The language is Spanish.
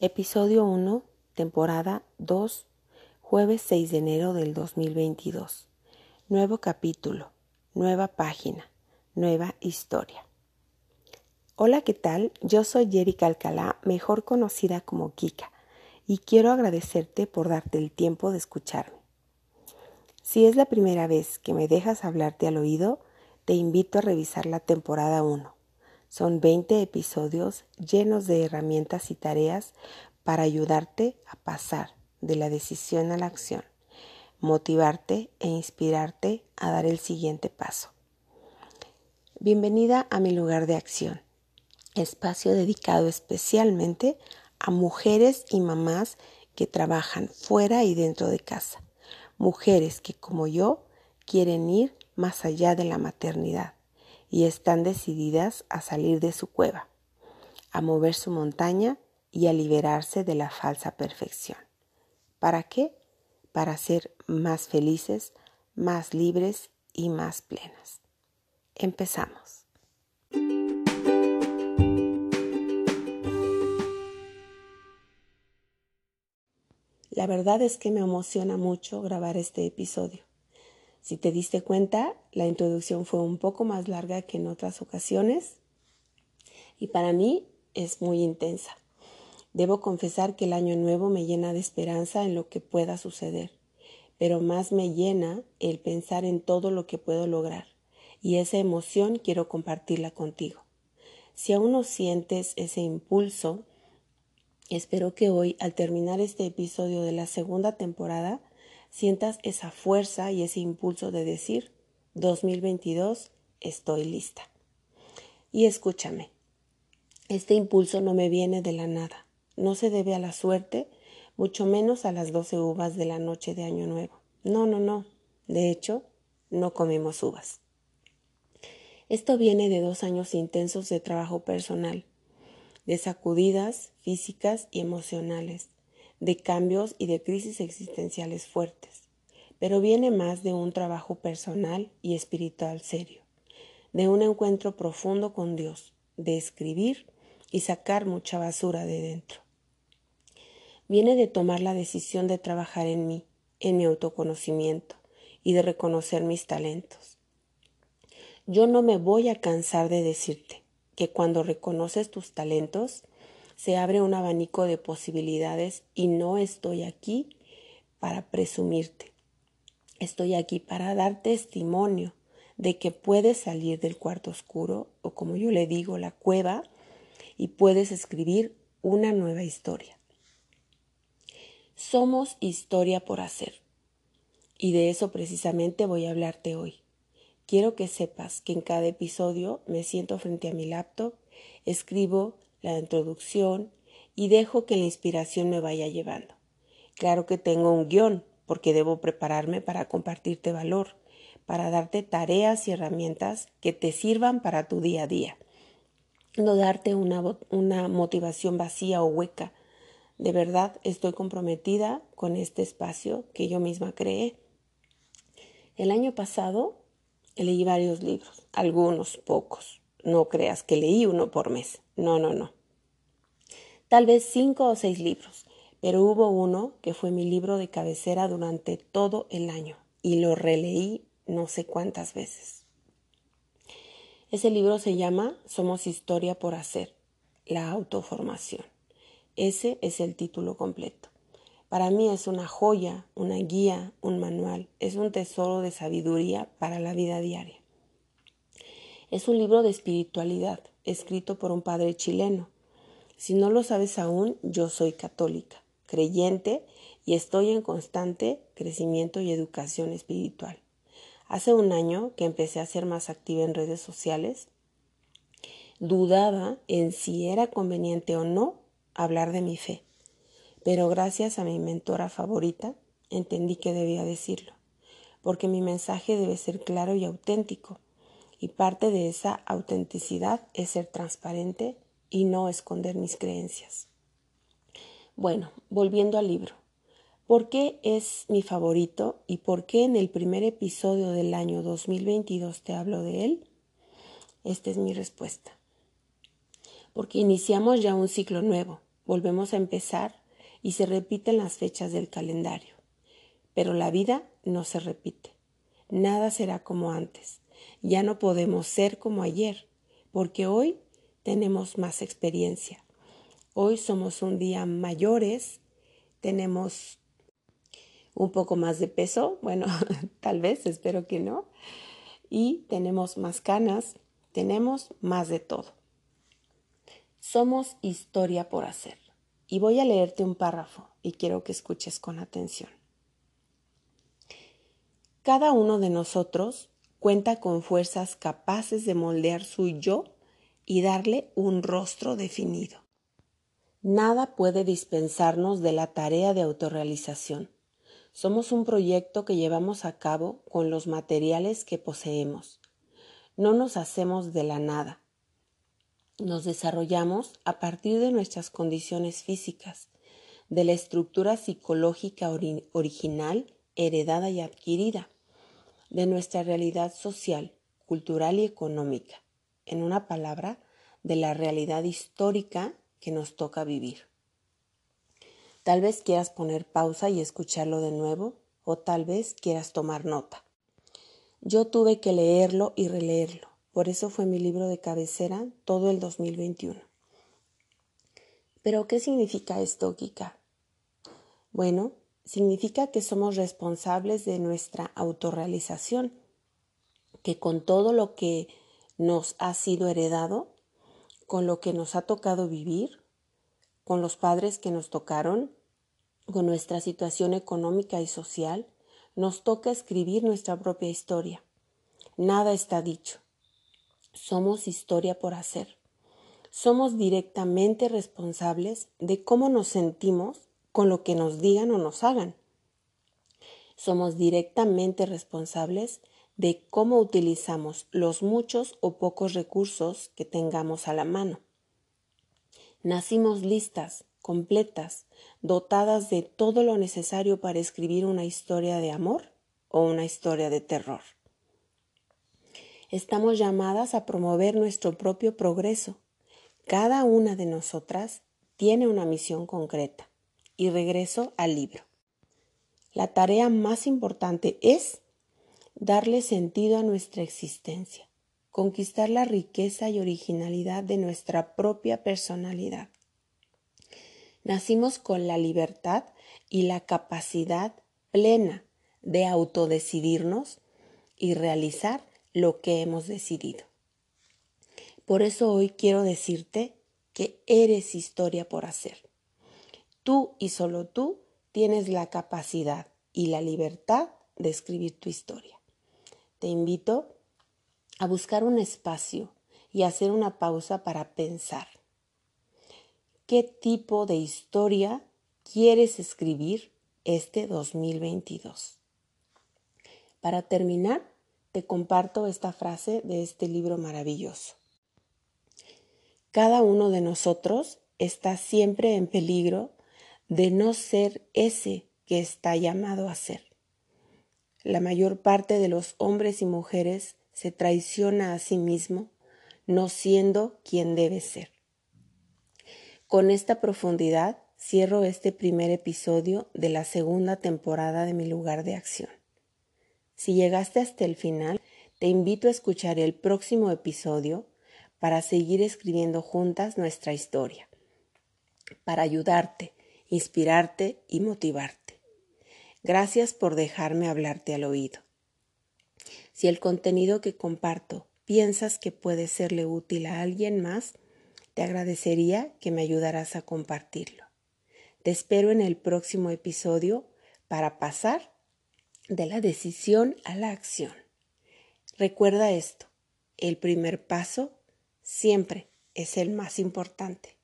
Episodio 1, temporada 2, jueves 6 de enero del 2022. Nuevo capítulo, nueva página, nueva historia. Hola, ¿qué tal? Yo soy Jerica Alcalá, mejor conocida como Kika, y quiero agradecerte por darte el tiempo de escucharme. Si es la primera vez que me dejas hablarte al oído, te invito a revisar la temporada 1. Son 20 episodios llenos de herramientas y tareas para ayudarte a pasar de la decisión a la acción, motivarte e inspirarte a dar el siguiente paso. Bienvenida a mi lugar de acción, espacio dedicado especialmente a mujeres y mamás que trabajan fuera y dentro de casa mujeres que como yo quieren ir más allá de la maternidad y están decididas a salir de su cueva, a mover su montaña y a liberarse de la falsa perfección. ¿Para qué? Para ser más felices, más libres y más plenas. Empezamos. La verdad es que me emociona mucho grabar este episodio. Si te diste cuenta, la introducción fue un poco más larga que en otras ocasiones y para mí es muy intensa. Debo confesar que el año nuevo me llena de esperanza en lo que pueda suceder, pero más me llena el pensar en todo lo que puedo lograr y esa emoción quiero compartirla contigo. Si aún no sientes ese impulso, Espero que hoy, al terminar este episodio de la segunda temporada, sientas esa fuerza y ese impulso de decir, 2022, estoy lista. Y escúchame, este impulso no me viene de la nada, no se debe a la suerte, mucho menos a las doce uvas de la noche de Año Nuevo. No, no, no. De hecho, no comimos uvas. Esto viene de dos años intensos de trabajo personal, de sacudidas físicas y emocionales, de cambios y de crisis existenciales fuertes, pero viene más de un trabajo personal y espiritual serio, de un encuentro profundo con Dios, de escribir y sacar mucha basura de dentro. Viene de tomar la decisión de trabajar en mí, en mi autoconocimiento y de reconocer mis talentos. Yo no me voy a cansar de decirte, que cuando reconoces tus talentos, se abre un abanico de posibilidades y no estoy aquí para presumirte. Estoy aquí para dar testimonio de que puedes salir del cuarto oscuro o como yo le digo, la cueva y puedes escribir una nueva historia. Somos historia por hacer y de eso precisamente voy a hablarte hoy. Quiero que sepas que en cada episodio me siento frente a mi laptop, escribo la introducción y dejo que la inspiración me vaya llevando. Claro que tengo un guion porque debo prepararme para compartirte valor, para darte tareas y herramientas que te sirvan para tu día a día. No darte una, una motivación vacía o hueca. De verdad estoy comprometida con este espacio que yo misma creé. El año pasado leí varios libros, algunos pocos. No creas que leí uno por mes. No, no, no. Tal vez cinco o seis libros, pero hubo uno que fue mi libro de cabecera durante todo el año y lo releí no sé cuántas veces. Ese libro se llama Somos historia por hacer, la autoformación. Ese es el título completo. Para mí es una joya, una guía, un manual, es un tesoro de sabiduría para la vida diaria. Es un libro de espiritualidad, escrito por un padre chileno. Si no lo sabes aún, yo soy católica, creyente y estoy en constante crecimiento y educación espiritual. Hace un año que empecé a ser más activa en redes sociales, dudaba en si era conveniente o no hablar de mi fe pero gracias a mi mentora favorita entendí que debía decirlo, porque mi mensaje debe ser claro y auténtico, y parte de esa autenticidad es ser transparente y no esconder mis creencias. Bueno, volviendo al libro. ¿Por qué es mi favorito y por qué en el primer episodio del año 2022 te hablo de él? Esta es mi respuesta. Porque iniciamos ya un ciclo nuevo, volvemos a empezar y se repiten las fechas del calendario. Pero la vida no se repite. Nada será como antes. Ya no podemos ser como ayer, porque hoy tenemos más experiencia. Hoy somos un día mayores, tenemos un poco más de peso, bueno, tal vez, espero que no, y tenemos más canas, tenemos más de todo. Somos historia por hacer. Y voy a leerte un párrafo y quiero que escuches con atención. Cada uno de nosotros cuenta con fuerzas capaces de moldear su yo y darle un rostro definido. Nada puede dispensarnos de la tarea de autorrealización. Somos un proyecto que llevamos a cabo con los materiales que poseemos. No nos hacemos de la nada. Nos desarrollamos a partir de nuestras condiciones físicas, de la estructura psicológica original, heredada y adquirida, de nuestra realidad social, cultural y económica, en una palabra, de la realidad histórica que nos toca vivir. Tal vez quieras poner pausa y escucharlo de nuevo o tal vez quieras tomar nota. Yo tuve que leerlo y releerlo, por eso fue mi libro de cabecera todo el 2021. Pero, ¿qué significa esto, Kika? Bueno, significa que somos responsables de nuestra autorrealización, que con todo lo que nos ha sido heredado, con lo que nos ha tocado vivir, con los padres que nos tocaron, con nuestra situación económica y social, nos toca escribir nuestra propia historia. Nada está dicho. Somos historia por hacer. Somos directamente responsables de cómo nos sentimos con lo que nos digan o nos hagan. Somos directamente responsables de cómo utilizamos los muchos o pocos recursos que tengamos a la mano. Nacimos listas, completas, dotadas de todo lo necesario para escribir una historia de amor o una historia de terror. Estamos llamadas a promover nuestro propio progreso. Cada una de nosotras tiene una misión concreta. Y regreso al libro. La tarea más importante es darle sentido a nuestra existencia, conquistar la riqueza y originalidad de nuestra propia personalidad. Nacimos con la libertad y la capacidad plena de autodecidirnos y realizar lo que hemos decidido. Por eso hoy quiero decirte que eres historia por hacer. Tú y solo tú tienes la capacidad y la libertad de escribir tu historia. Te invito a buscar un espacio y hacer una pausa para pensar qué tipo de historia quieres escribir este 2022. Para terminar, te comparto esta frase de este libro maravilloso. Cada uno de nosotros está siempre en peligro de no ser ese que está llamado a ser. La mayor parte de los hombres y mujeres se traiciona a sí mismo no siendo quien debe ser. Con esta profundidad cierro este primer episodio de la segunda temporada de Mi lugar de acción. Si llegaste hasta el final, te invito a escuchar el próximo episodio para seguir escribiendo juntas nuestra historia, para ayudarte, inspirarte y motivarte. Gracias por dejarme hablarte al oído. Si el contenido que comparto piensas que puede serle útil a alguien más, te agradecería que me ayudaras a compartirlo. Te espero en el próximo episodio para pasar de la decisión a la acción. Recuerda esto, el primer paso siempre es el más importante.